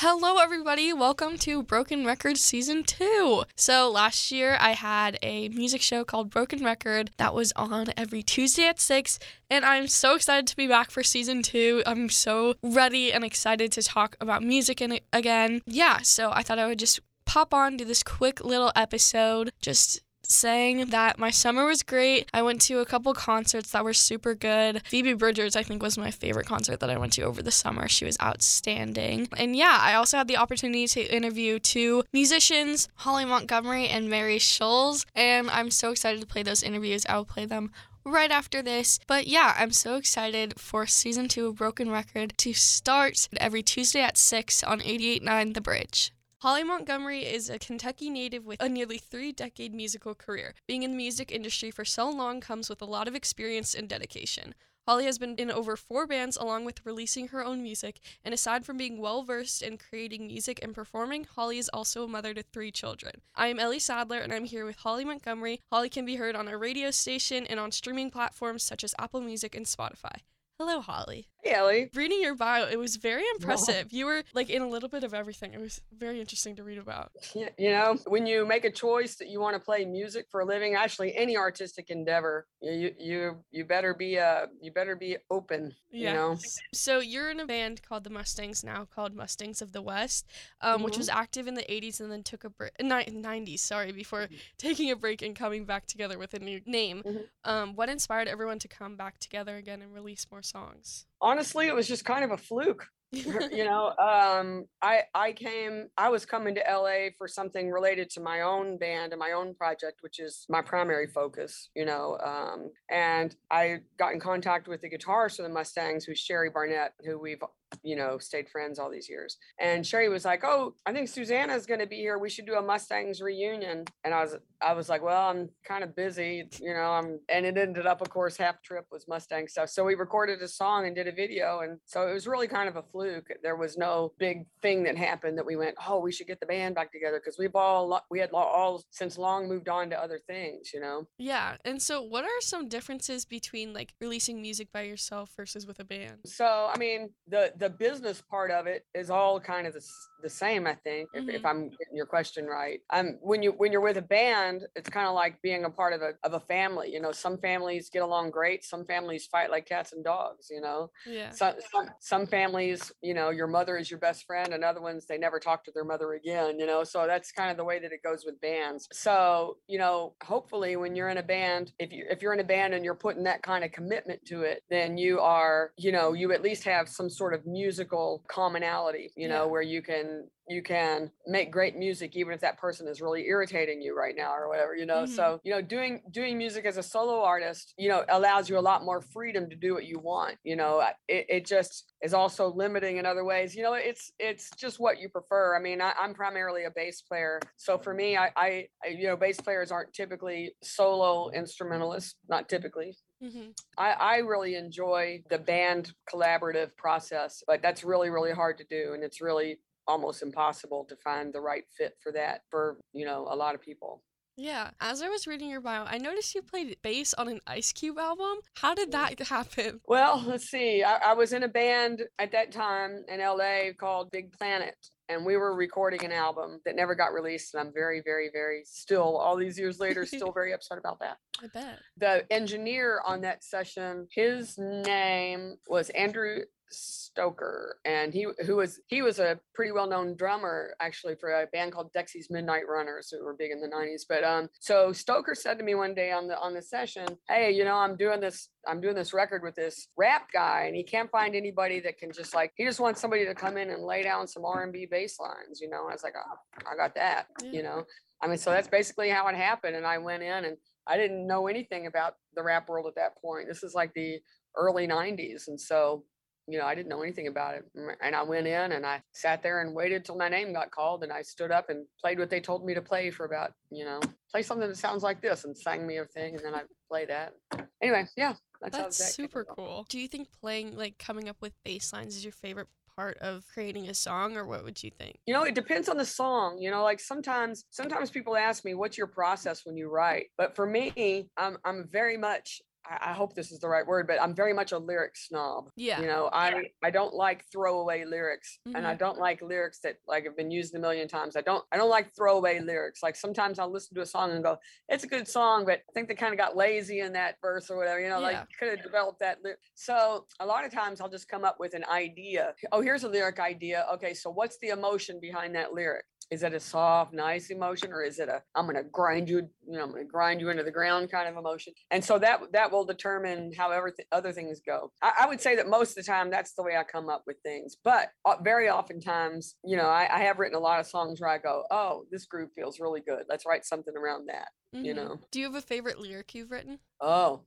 Hello, everybody. Welcome to Broken Record Season 2. So, last year I had a music show called Broken Record that was on every Tuesday at 6, and I'm so excited to be back for Season 2. I'm so ready and excited to talk about music in again. Yeah, so I thought I would just pop on, do this quick little episode, just saying that my summer was great. I went to a couple concerts that were super good. Phoebe Bridgers, I think, was my favorite concert that I went to over the summer. She was outstanding. And yeah, I also had the opportunity to interview two musicians, Holly Montgomery and Mary Scholz. And I'm so excited to play those interviews. I will play them right after this. But yeah, I'm so excited for season two of Broken Record to start every Tuesday at 6 on 88.9 The Bridge. Holly Montgomery is a Kentucky native with a nearly three decade musical career. Being in the music industry for so long comes with a lot of experience and dedication. Holly has been in over four bands along with releasing her own music, and aside from being well versed in creating music and performing, Holly is also a mother to three children. I am Ellie Sadler, and I'm here with Holly Montgomery. Holly can be heard on a radio station and on streaming platforms such as Apple Music and Spotify. Hello, Holly. Hey, Ellie. Reading your bio, it was very impressive. You were like in a little bit of everything. It was very interesting to read about. Yeah, you know, when you make a choice that you want to play music for a living, actually any artistic endeavor, you you you better be uh you better be open. Yeah. You know. So you're in a band called the Mustangs now, called Mustangs of the West, um, mm-hmm. which was active in the '80s and then took a break. '90s, sorry, before mm-hmm. taking a break and coming back together with a new name. Mm-hmm. Um, what inspired everyone to come back together again and release more songs? Honestly, it was just kind of a fluke. you know, um, I I came, I was coming to LA for something related to my own band and my own project, which is my primary focus. You know, um, and I got in contact with the guitarist of the Mustangs, who's Sherry Barnett, who we've you know, stayed friends all these years. And Sherry was like, "Oh, I think Susanna's going to be here. We should do a Mustangs reunion." And I was, I was like, "Well, I'm kind of busy, you know." I'm, and it ended up, of course, half trip was Mustang stuff. So we recorded a song and did a video, and so it was really kind of a fluke. There was no big thing that happened that we went, "Oh, we should get the band back together," because we've all we had all since long moved on to other things, you know. Yeah. And so, what are some differences between like releasing music by yourself versus with a band? So, I mean, the the business part of it is all kind of the, the same i think mm-hmm. if, if, i'm getting your question right. Um when you when you're with a band it's kind of like being a part of a, of a family you know some families get along great some families fight like cats and dogs you know? Yeah. Some, some, some families you know your mother is your best friend and other ones they never talk to their mother again you know? So that's kind of the way that it goes with bands. So you know hopefully when you're in a band if you if you're in a band and you're putting that kind of commitment to it then you are you know you at least have some sort of musical commonality you know yeah. where you can you can make great music even if that person is really irritating you right now or whatever you know? Mm-hmm. so you know doing doing music as a solo artist you know allows you a lot more freedom to do what you want you know? It, it just is also limiting in other ways you know? It's it's just what you prefer. I mean I, am primarily a bass player. So for me I, I you know bass players aren't typically solo instrumentalists not typically Mm-hmm. I, I really enjoy the band collaborative process, but that's really, really hard to do. And it's really almost impossible to find the right fit for that for, you know, a lot of people. Yeah. As I was reading your bio, I noticed you played bass on an Ice Cube album. How did that happen? Well, let's see. I, I was in a band at that time in LA called Big Planet and we were recording an album that never got released and i'm very very very still all these years later still very upset about that. I bet. The engineer on that session his name was andrew Stoker, and he who was he was a pretty well known drummer actually for a band called Dexy's Midnight Runners who were big in the '90s. But um, so Stoker said to me one day on the on the session, "Hey, you know, I'm doing this I'm doing this record with this rap guy, and he can't find anybody that can just like he just wants somebody to come in and lay down some R&B bass lines, you know." And I was like, "Oh, I got that," yeah. you know. I mean, so that's basically how it happened, and I went in and I didn't know anything about the rap world at that point. This is like the early 90s and so you know, I didn't know anything about it. And I went in and I sat there and waited till my name got called and I stood up and played what they told me to play for about, you know, play something that sounds like this and sang me a thing and then I play that. Anyway, yeah. That's, that's that super cool. Do you think playing like coming up with bass lines is your favorite part of creating a song or what would you think you know it depends on the song you know like sometimes sometimes people ask me what's your process when you write but for me i'm i'm very much I, hope this is the right word, but I'm very much a lyric snob. Yeah. You know, I I don't like throwaway lyrics, and I Mhm. don't like lyrics that like have been used a million times. I don't I don't like throwaway lyrics. Like sometimes I'll listen to a song and go, "It's a good song," but I think they kind of got lazy in that verse or whatever. You know, Yeah. like could have developed that. So a lot of times I'll just come up with an idea. Oh, here's a lyric idea. Okay, so what's the emotion behind that lyric? Is it a soft, nice emotion, or is it a I'm gonna grind you, you know, I'm gonna grind you into the ground kind of emotion? And so that that will determine how everything other things go. I, I would say that most of the time that's the way I come up with things. But uh, very oftentimes, you know, I, I have written a lot of songs where I go, oh, this groove feels really good. Let's write something around that. You Mhm. know. Do you have a favorite lyric you've written? Oh,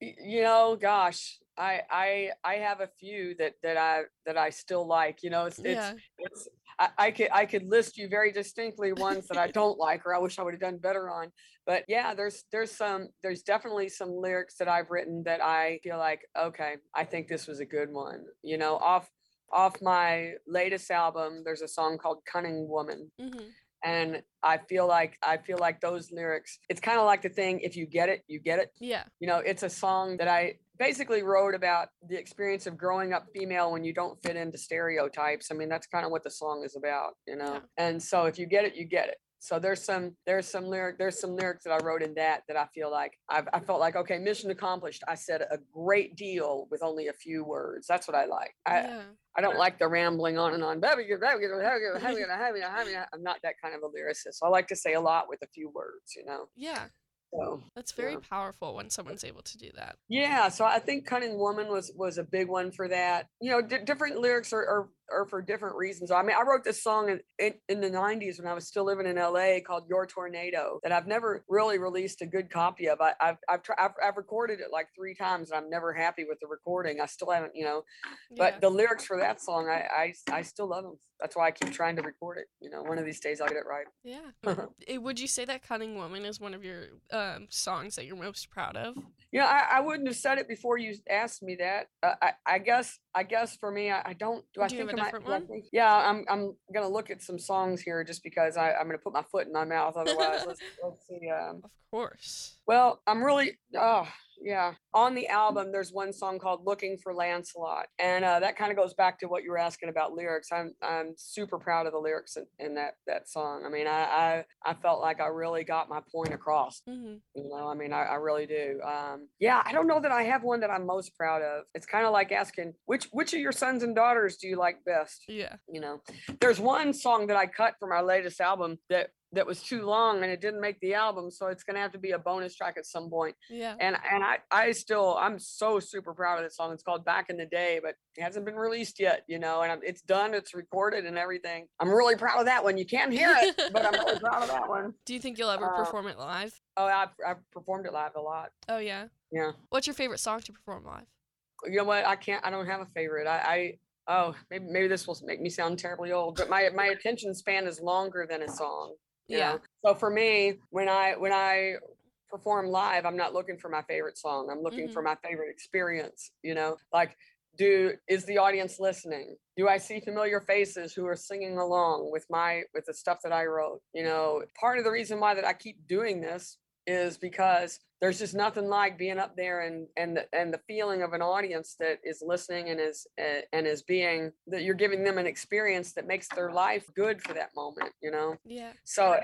you know, gosh, I I I have a few that that I that I still like. You know, it's it's yeah. it's I, I could I could list you very distinctly ones that I don't like or I wish I would have done better on. But yeah, there's there's some there's definitely some lyrics that I've written that I feel like okay, I think this was a good one. You know, off off my latest album, there's a song called Cunning Woman hmm and I feel like I feel like those lyrics it's kind of like the thing if you get it, you get it Yeah. you know it's a song that i basically wrote about the experience of growing up female when you don't fit into stereotypes i mean that's kind of what the song is about you know Yeah. and so if you get it you get it so there's some there's some lyric there's some lyrics that i wrote in that that i feel like I've, i felt like okay mission accomplished i said a great deal with only a few words that's what i like i yeah. i don't like the rambling on and on i'm not that kind of a lyricist so i like to say a lot with a few words you know Yeah. so That's very Yeah. powerful when someone's able to do that. Yeah, so I think "Cunning Woman" was was a big one for that. You know, di different lyrics are, are are for different reasons. I mean, I wrote this song in, in in the '90s when I was still living in LA called "Your Tornado" that I've never really released a good copy of. I, I've I've, tri- I've I've recorded it like three times, and I'm never happy with the recording. I still haven't, you know. But yeah. the lyrics for that song, I, I I still love them. That's why I keep trying to record it. You know, one of these days I'll get it right. yeah. Eh, Would you say that "Cunning Woman" is one of your um, songs that you're most proud of? You know, I, I wouldn't have said it before you asked me that. Uh, I, I guess, I guess for me, I, I don't. Do I Do have think a different I one? think- yeah, I'm. I'm gonna look at some songs here just because I, I'm gonna put my foot in my mouth. Otherwise, let's let's see. Um, Of course. well, I'm really. Oh, yeah. On the album, there's one song called "Looking for Lancelot," and uh, that kind of goes back to what you were asking about lyrics. I'm I'm super proud of the lyrics in, in that that song. I mean, I, I I felt like I really got my point across. hmm You know, I mean, I, I really do. Um, yeah, I don't know that I have one that I'm most proud of. It's kind of like asking which which of your sons and daughters do you like best? Yeah. You know, there's one song that I cut from our latest album that that was too long and it didn't make the album, so it's gonna have to be a bonus track at some point. Yeah. And and I I still I'm so super proud of this song. It's called Back in the Day, but it hasn't been released yet. You know, and I'm, it's done, it's recorded and everything. I'm really proud of that one. You can't hear it, but I'm really proud of that one. Do you think you'll ever Uh, perform it live? Oh, I've I've performed it live a lot. Oh yeah. Yeah. What's your favorite song to perform live? you know what? I can't. I don't have a favorite. I, I oh maybe maybe this will make me sound terribly old, but my my attention span is longer than a song. Yeah. know? So for me, when I when I perform live, I'm not looking for my favorite song. I'm looking for mm-hmm. my favorite experience. You know, like do is the audience listening? Do I see familiar faces who are singing along with my with the stuff that I wrote? You know, part of the reason why that I keep doing this is because there's just nothing like being up there and and the, and the feeling of an audience that is listening and is and is being that you're giving them an experience that makes their life good for that moment you know Yeah. so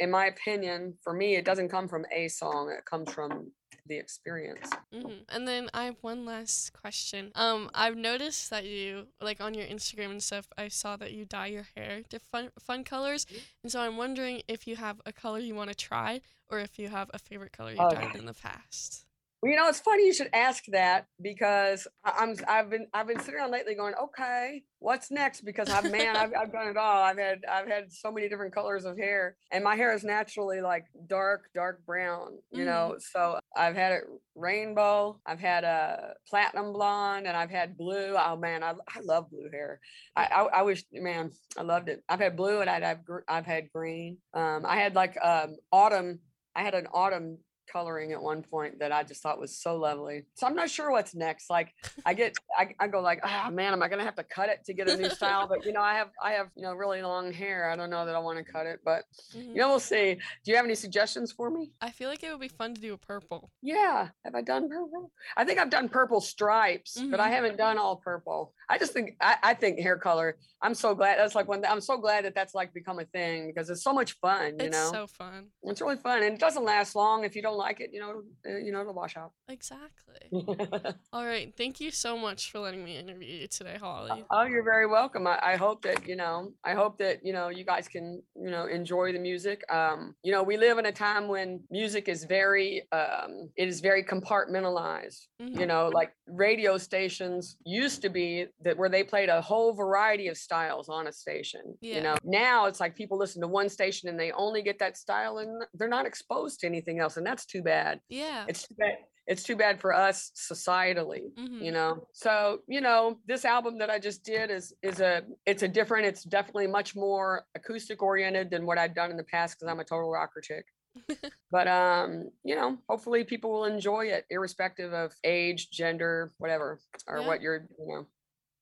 in my opinion for me it doesn't come from a song it comes from the experience hmm And then I have one last question. Um, I've noticed that you like on your Instagram and stuff. I saw that you dye your hair to fun fun colors, and so I'm wondering if you have a color you want to try, or if you have a favorite color you Oh. dyed in the past. Well, you know, it's funny you should ask that because I'm I've been I've been sitting around lately going, okay, what's next? Because I've man, I've, I've done it all. I've had I've had so many different colors of hair, and my hair is naturally like dark dark brown. You Mhm. know, so I've had it rainbow, I've had a platinum blonde, and I've had blue. Oh man, I I love blue hair. I I, I wish man, I loved it. I've had blue and I'd have I've had green. Um, I had like um autumn. I had an autumn coloring at one point that I just thought was so lovely. So I'm not sure what's next. Like I get, I, I go like, ah, oh, man, am I gonna have to cut it to get a new style? But you know, I have, I have, you know, really long hair. I don't know that I want to cut it, but mm-hmm. you know, we'll see. Do you have any suggestions for me? I feel like it would be fun to do a purple. Yeah, have I done purple? I think I've done purple stripes, mm-hmm. but I mm-hmm. haven't done all purple. I just think, I, I think hair color. I'm so glad that's like when I'm so glad that that's like become a thing because it's so much fun. You know. it's know, so fun. It's really fun, and it doesn't last long if you don't like it. You know, uh, you know, it'll wash out. Exactly. All right. Thank you so much for letting me interview you today, Holly. Oh, you're very welcome. I, I hope that you know. I hope that you know you guys can you know enjoy the music. Um, you know, we live in a time when music is very um, it is very compartmentalized. Mm-hmm. You know, like radio stations used to be that where they played a whole variety of styles on a station. Yeah. You know, now it's like people listen to one station and they only get that style and they're not exposed to anything else, and that's too bad. Yeah. It's too bad it's too bad for us societally mm-hmm. you know so you know this album that i just did is is a it's a different it's definitely much more acoustic oriented than what i've done in the past because i'm a total rocker chick but um you know hopefully people will enjoy it irrespective of age gender whatever or yeah. what you're you know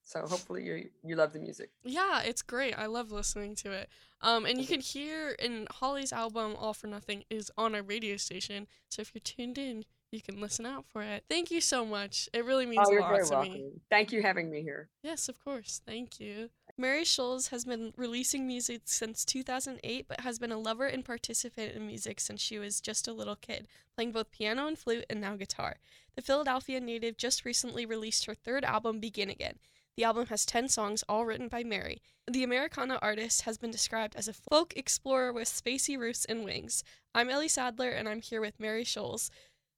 so hopefully you you love the music yeah it's great i love listening to it um and you can hear in holly's album all for nothing is on a radio station. So if you're tuned in you can listen out for it. Thank you so much. It really means oh, a lot to welcome. me thank you having me here. Yes of course. Thank you. Mary Scholz has been releasing music since 2008, but has been a lover and participant in music since she was just a little kid, playing both piano and flute and now guitar. The Philadelphia native just recently released her third album, Begin Again. The album has 10 songs, all written by Mary. The Americana artist has been described as a folk explorer with spacey roots and wings. I'm Ellie Sadler, and I'm here with Mary Scholz.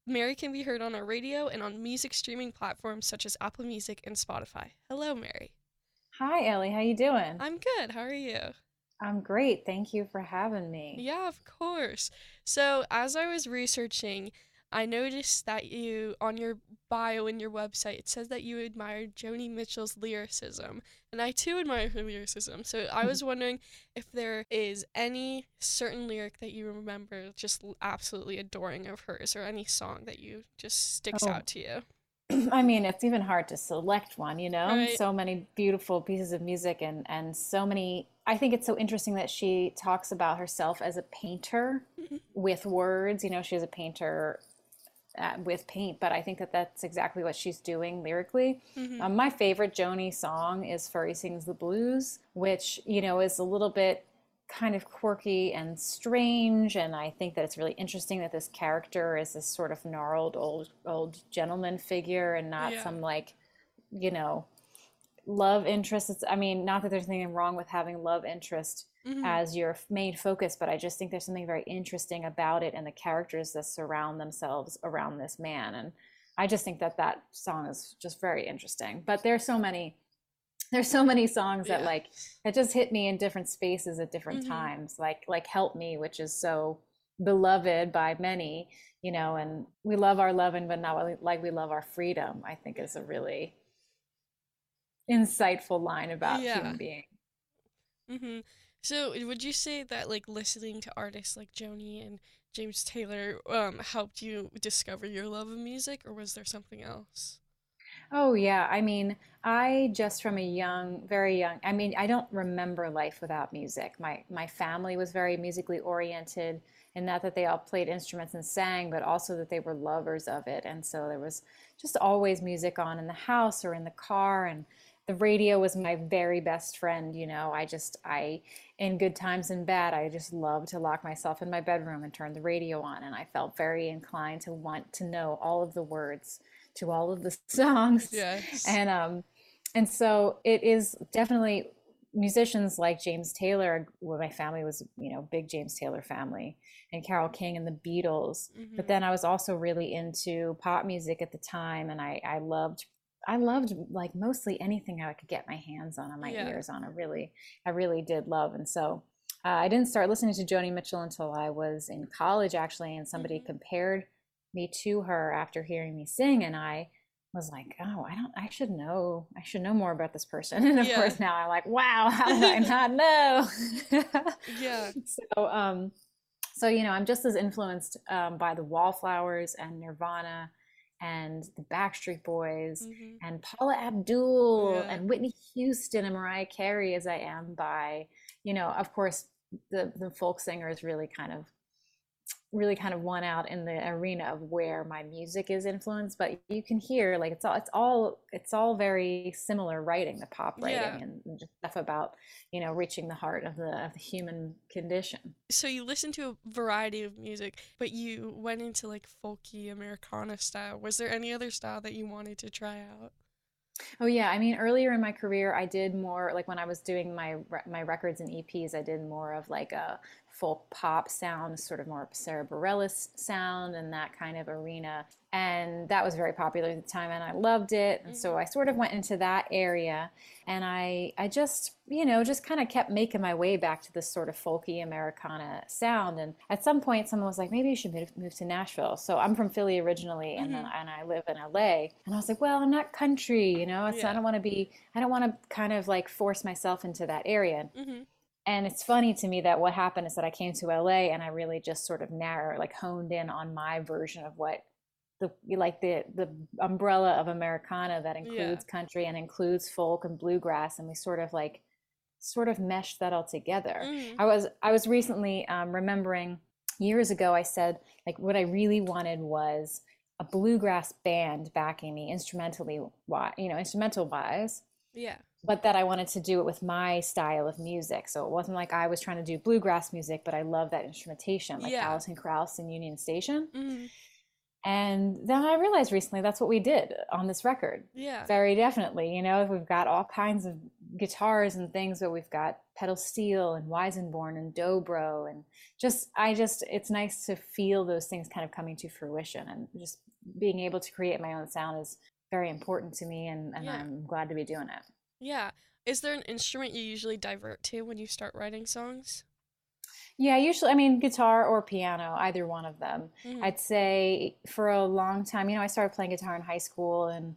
Mary can be heard on our radio and on music streaming platforms such as Apple Music and Spotify. Hello, Mary. Hi, Ellie. How you doing? I'm good. How are you? I'm great. Thank you for having me. Yeah, of course. So, as I was researching, I noticed that you, on your bio in your website, it says that you admired Joni Mitchell's lyricism. And I too admire her lyricism. So I was wondering if there is any certain lyric that you remember just absolutely adoring of hers or any song that you just sticks oh. out to you. I mean, it's even hard to select one, you know? Right. So many beautiful pieces of music and and so many I think it's so interesting that she talks about herself as a painter mm-hmm. with words, you know, she's a painter uh, with paint, but I think that that's exactly what she's doing lyrically. Mm-hmm. Um, my favorite Joni song is Furry Sings the Blues, which, you know, is a little bit kind of quirky and strange and i think that it's really interesting that this character is this sort of gnarled old old gentleman figure and not yeah. some like you know love interest it's i mean not that there's anything wrong with having love interest mm-hmm. as your main focus but i just think there's something very interesting about it and the characters that surround themselves around this man and i just think that that song is just very interesting but there's so many there's so many songs yeah. that like that just hit me in different spaces at different mm-hmm. times like like help me which is so beloved by many you know and we love our loving but not like we love our freedom i think is a really insightful line about yeah. human being mm-hmm. So would you say that like listening to artists like joni and james taylor um, helped you discover your love of music or was there something else Oh, yeah. I mean, I just from a young, very young, I mean, I don't remember life without music. My my family was very musically oriented, and not that they all played instruments and sang, but also that they were lovers of it. And so there was just always music on in the house or in the car and the radio was my very best friend, you know. I just I in good times and bad, I just loved to lock myself in my bedroom and turn the radio on and I felt very inclined to want to know all of the words to all of the songs. Yes. And um and so it is definitely musicians like James Taylor, well, my family was, you know, big James Taylor family and Carole King and the Beatles. Mm-hmm. But then I was also really into pop music at the time and I, I loved I loved like mostly anything I could get my hands on on my yeah. ears on. I really, I really did love. And so uh, I didn't start listening to Joni Mitchell until I was in college actually. And somebody mm-hmm. compared me to her after hearing me sing and I was like, oh, I don't, I should know, I should know more about this person. And of yeah. course now I'm like, wow, how did I not know? yeah. So, um, So, you know, I'm just as influenced um, by the Wallflowers and Nirvana and the Backstreet Boys mm-hmm. and Paula Abdul yeah. and Whitney Houston and Mariah Carey as I am by, you know, of course, the, the folk singers really kind of really kind of won out in the arena of where my music is influenced but you can hear like it's all it's all it's all very similar writing the pop writing yeah. and just stuff about you know reaching the heart of the of the human condition. So you listen to a variety of music but you went into like folky americana style. Was there any other style that you wanted to try out? Oh yeah, I mean earlier in my career I did more like when I was doing my my records and EPs I did more of like a folk pop sound, sort of more Sara Bareilles sound and that kind of arena. And that was very popular at the time and I loved it. And so mm-hmm. I sort of went into that area and I I just, you know, just kind of kept making my way back to this sort of folky Americana sound. And at some point someone was like, maybe you should move, move to Nashville. So I'm from Philly originally and mm-hmm. and I live in LA. And I was like, well, I'm not country, you know, yeah. I don't want to be, I don't want to kind of like force myself into that area. Mm-hmm and it's funny to me that what happened is that I came to LA and I really just sort of narrow, like honed in on my version of what the like the the umbrella of Americana that includes yeah. country and includes folk and bluegrass, and we sort of like sort of meshed that all together. Mm. I was I was recently um, remembering years ago I said like what I really wanted was a bluegrass band backing me instrumentally, you know, instrumental wise. Yeah but that I wanted to do it with my style of music. So it wasn't like I was trying to do bluegrass music, but I love that instrumentation, like yeah. Alison Krauss and Union Station. Mm-hmm. And then I realized recently that's what we did on this record. Yeah. Very definitely. You know, we've got all kinds of guitars and things, but we've got pedal steel and Weissenborn and dobro. And just, I just, it's nice to feel those things kind of coming to fruition and just being able to create my own sound is very important to me. And, and yeah. I'm glad to be doing it. Yeah. Is there an instrument you usually divert to when you start writing songs? Yeah, usually, I mean, guitar or piano, either one of them. Mm-hmm. I'd say for a long time, you know, I started playing guitar in high school and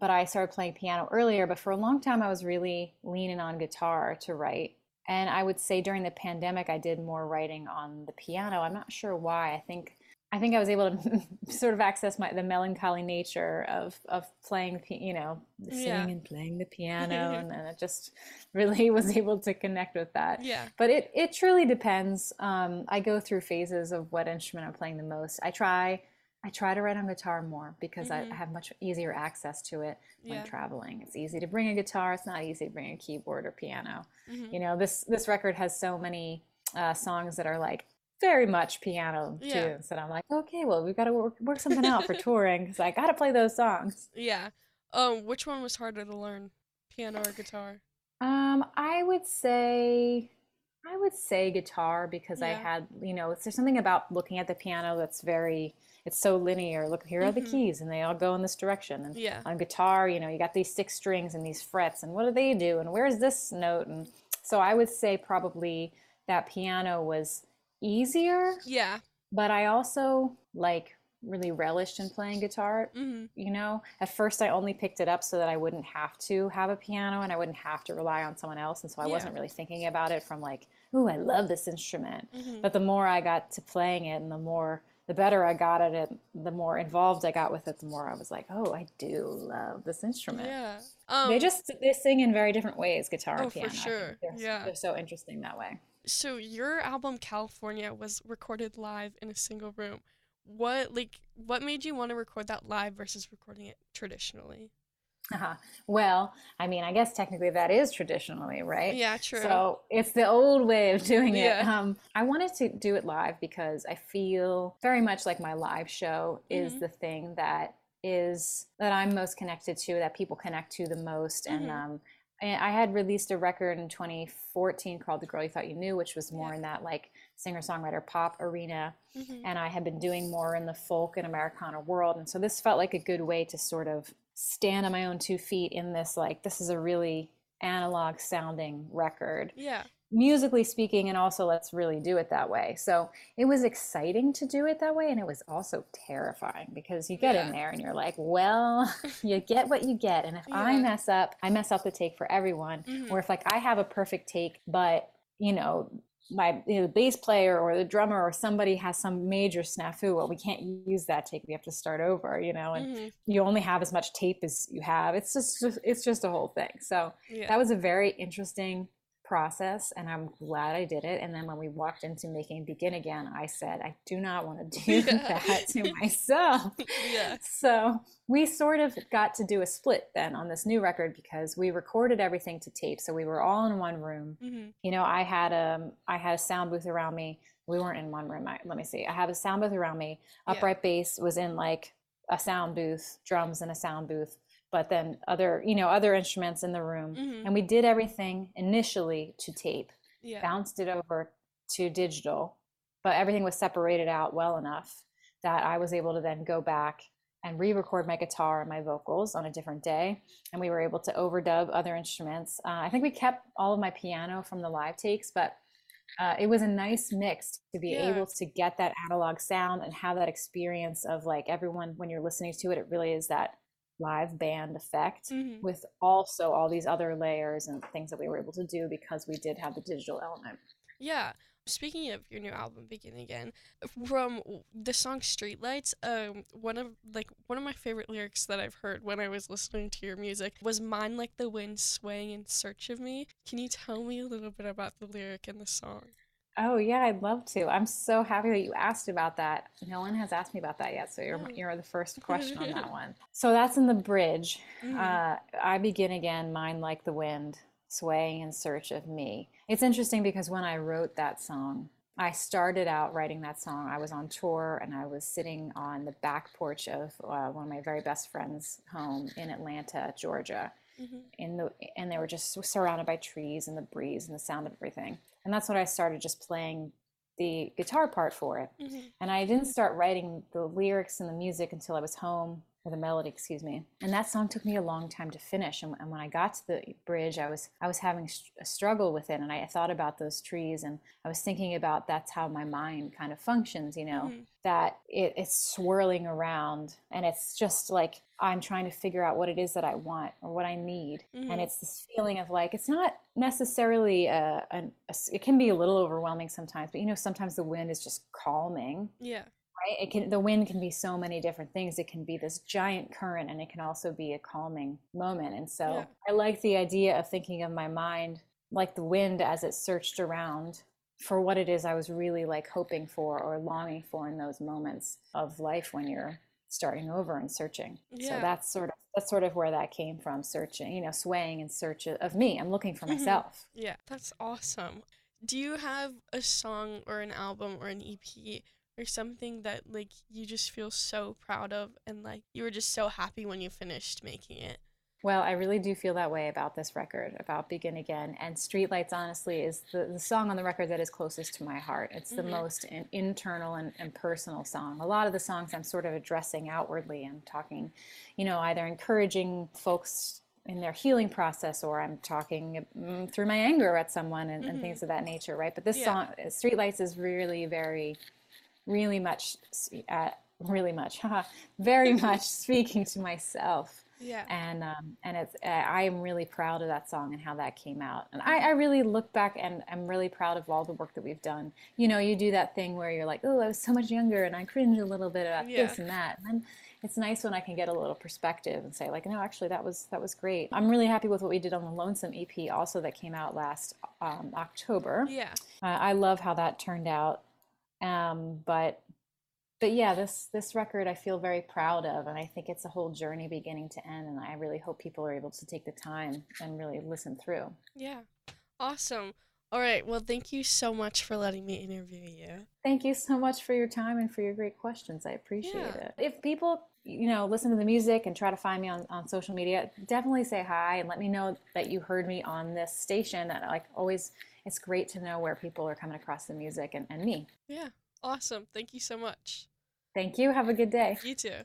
but I started playing piano earlier, but for a long time I was really leaning on guitar to write. And I would say during the pandemic I did more writing on the piano. I'm not sure why. I think I think I was able to sort of access my the melancholy nature of of playing, you know, singing yeah. and playing the piano, and, and it just really was able to connect with that. Yeah. But it it truly depends. Um, I go through phases of what instrument I'm playing the most. I try I try to write on guitar more because mm-hmm. I have much easier access to it when yeah. traveling. It's easy to bring a guitar. It's not easy to bring a keyboard or piano. Mm-hmm. You know, this this record has so many uh, songs that are like very much piano yeah. tunes and i'm like okay well we've got to work, work something out for touring because i gotta play those songs yeah um which one was harder to learn piano or guitar um i would say i would say guitar because yeah. i had you know there's something about looking at the piano that's very it's so linear look here are mm-hmm. the keys and they all go in this direction and yeah. on guitar you know you got these six strings and these frets and what do they do and where's this note and so i would say probably that piano was easier. Yeah. But I also like really relished in playing guitar. Mm-hmm. You know, at first I only picked it up so that I wouldn't have to have a piano and I wouldn't have to rely on someone else. And so I yeah. wasn't really thinking about it from like, ooh, I love this instrument. Mm-hmm. But the more I got to playing it and the more, the better I got at it, the more involved I got with it, the more I was like, oh, I do love this instrument. Yeah. Um, they just, they sing in very different ways, guitar oh, and piano. For sure. They're, yeah. They're so interesting that way so your album California was recorded live in a single room. What like what made you want to record that live versus recording it traditionally? Uh-huh. Well, I mean, I guess technically that is traditionally, right? Yeah, true. So it's the old way of doing it. Yeah. Um, I wanted to do it live because I feel very much like my live show is mm-hmm. the thing that is that I'm most connected to, that people connect to the most, mm-hmm. and um, I had released a record in 2014 called The Girl You Thought You Knew, which was more yeah. in that like singer songwriter pop arena. Mm-hmm. And I had been doing more in the folk and Americana world. And so this felt like a good way to sort of stand on my own two feet in this like, this is a really analog sounding record. Yeah musically speaking and also let's really do it that way so it was exciting to do it that way and it was also terrifying because you get yeah. in there and you're like well you get what you get and if yeah. i mess up i mess up the take for everyone mm-hmm. or if like i have a perfect take but you know my you know, the bass player or the drummer or somebody has some major snafu well we can't use that take we have to start over you know and mm-hmm. you only have as much tape as you have it's just it's just a whole thing so yeah. that was a very interesting process and I'm glad I did it. And then when we walked into making Begin Again, I said, I do not want to do yeah. that to myself. yeah. So we sort of got to do a split then on this new record because we recorded everything to tape. So we were all in one room. Mm-hmm. You know, I had a um, had a sound booth around me. We weren't in one room. I, let me see. I have a sound booth around me. Upright yeah. bass was in like a sound booth, drums in a sound booth but then other you know other instruments in the room mm-hmm. and we did everything initially to tape yeah. bounced it over to digital but everything was separated out well enough that i was able to then go back and re-record my guitar and my vocals on a different day and we were able to overdub other instruments uh, i think we kept all of my piano from the live takes but uh, it was a nice mix to be yeah. able to get that analog sound and have that experience of like everyone when you're listening to it it really is that live band effect mm-hmm. with also all these other layers and things that we were able to do because we did have the digital element. Yeah. Speaking of your new album, Begin Again, from the song Streetlights, um, one of like one of my favorite lyrics that I've heard when I was listening to your music was "Mine like the wind swaying in search of me." Can you tell me a little bit about the lyric in the song? Oh yeah, I'd love to. I'm so happy that you asked about that. No one has asked me about that yet, so you're you're the first question on that one. So that's in the bridge. Mm-hmm. Uh, I begin again, mind like the wind, swaying in search of me. It's interesting because when I wrote that song, I started out writing that song. I was on tour and I was sitting on the back porch of uh, one of my very best friends' home in Atlanta, Georgia. Mm-hmm. In the and they were just surrounded by trees and the breeze and the sound of everything and that's when I started just playing the guitar part for it. Mm-hmm. And I didn't start writing the lyrics and the music until I was home, or the melody, excuse me. And that song took me a long time to finish. And, and when I got to the bridge, I was I was having a struggle with it, and I thought about those trees, and I was thinking about that's how my mind kind of functions, you know, mm-hmm. that it, it's swirling around, and it's just like I'm trying to figure out what it is that I want or what I need. Mm-hmm. And it's this feeling of like, it's not necessarily a, a, a, it can be a little overwhelming sometimes, but you know, sometimes the wind is just calming. Yeah. Right. It can, the wind can be so many different things. It can be this giant current and it can also be a calming moment. And so yeah. I like the idea of thinking of my mind like the wind as it searched around for what it is I was really like hoping for or longing for in those moments of life when you're starting over and searching. Yeah. So that's sort of that's sort of where that came from, searching, you know, swaying in search of me. I'm looking for mm-hmm. myself. Yeah, that's awesome. Do you have a song or an album or an EP or something that like you just feel so proud of and like you were just so happy when you finished making it? Well, I really do feel that way about this record, about Begin Again. And Streetlights, honestly, is the, the song on the record that is closest to my heart. It's the mm-hmm. most in, internal and, and, personal song. A lot of the songs I'm sort of addressing outwardly and talking, you know, either encouraging folks in their healing process or I'm talking mm, through my anger at someone and, mm-hmm. and, things of that nature, right? But this yeah. song, Streetlights, is really very, really much, uh, really much, very much speaking to myself yeah. And um, and it's I am really proud of that song and how that came out. And I, I really look back and I'm really proud of all the work that we've done. You know, you do that thing where you're like, oh, I was so much younger and I cringe a little bit about yeah. this and that. And then it's nice when I can get a little perspective and say like, no, actually that was that was great. I'm really happy with what we did on the Lonesome EP also that came out last um, October. Yeah. Uh, I love how that turned out. Um, but but yeah, this this record I feel very proud of, and I think it's a whole journey beginning to end, and I really hope people are able to take the time and really listen through. Yeah, awesome. All right, well, thank you so much for letting me interview you. Thank you so much for your time and for your great questions. I appreciate yeah. it. If people, you know, listen to the music and try to find me on, on social media, definitely say hi and let me know that you heard me on this station. That like always, it's great to know where people are coming across the music and, and me. Yeah. Awesome. Thank you so much. Thank you. Have a good day. You too.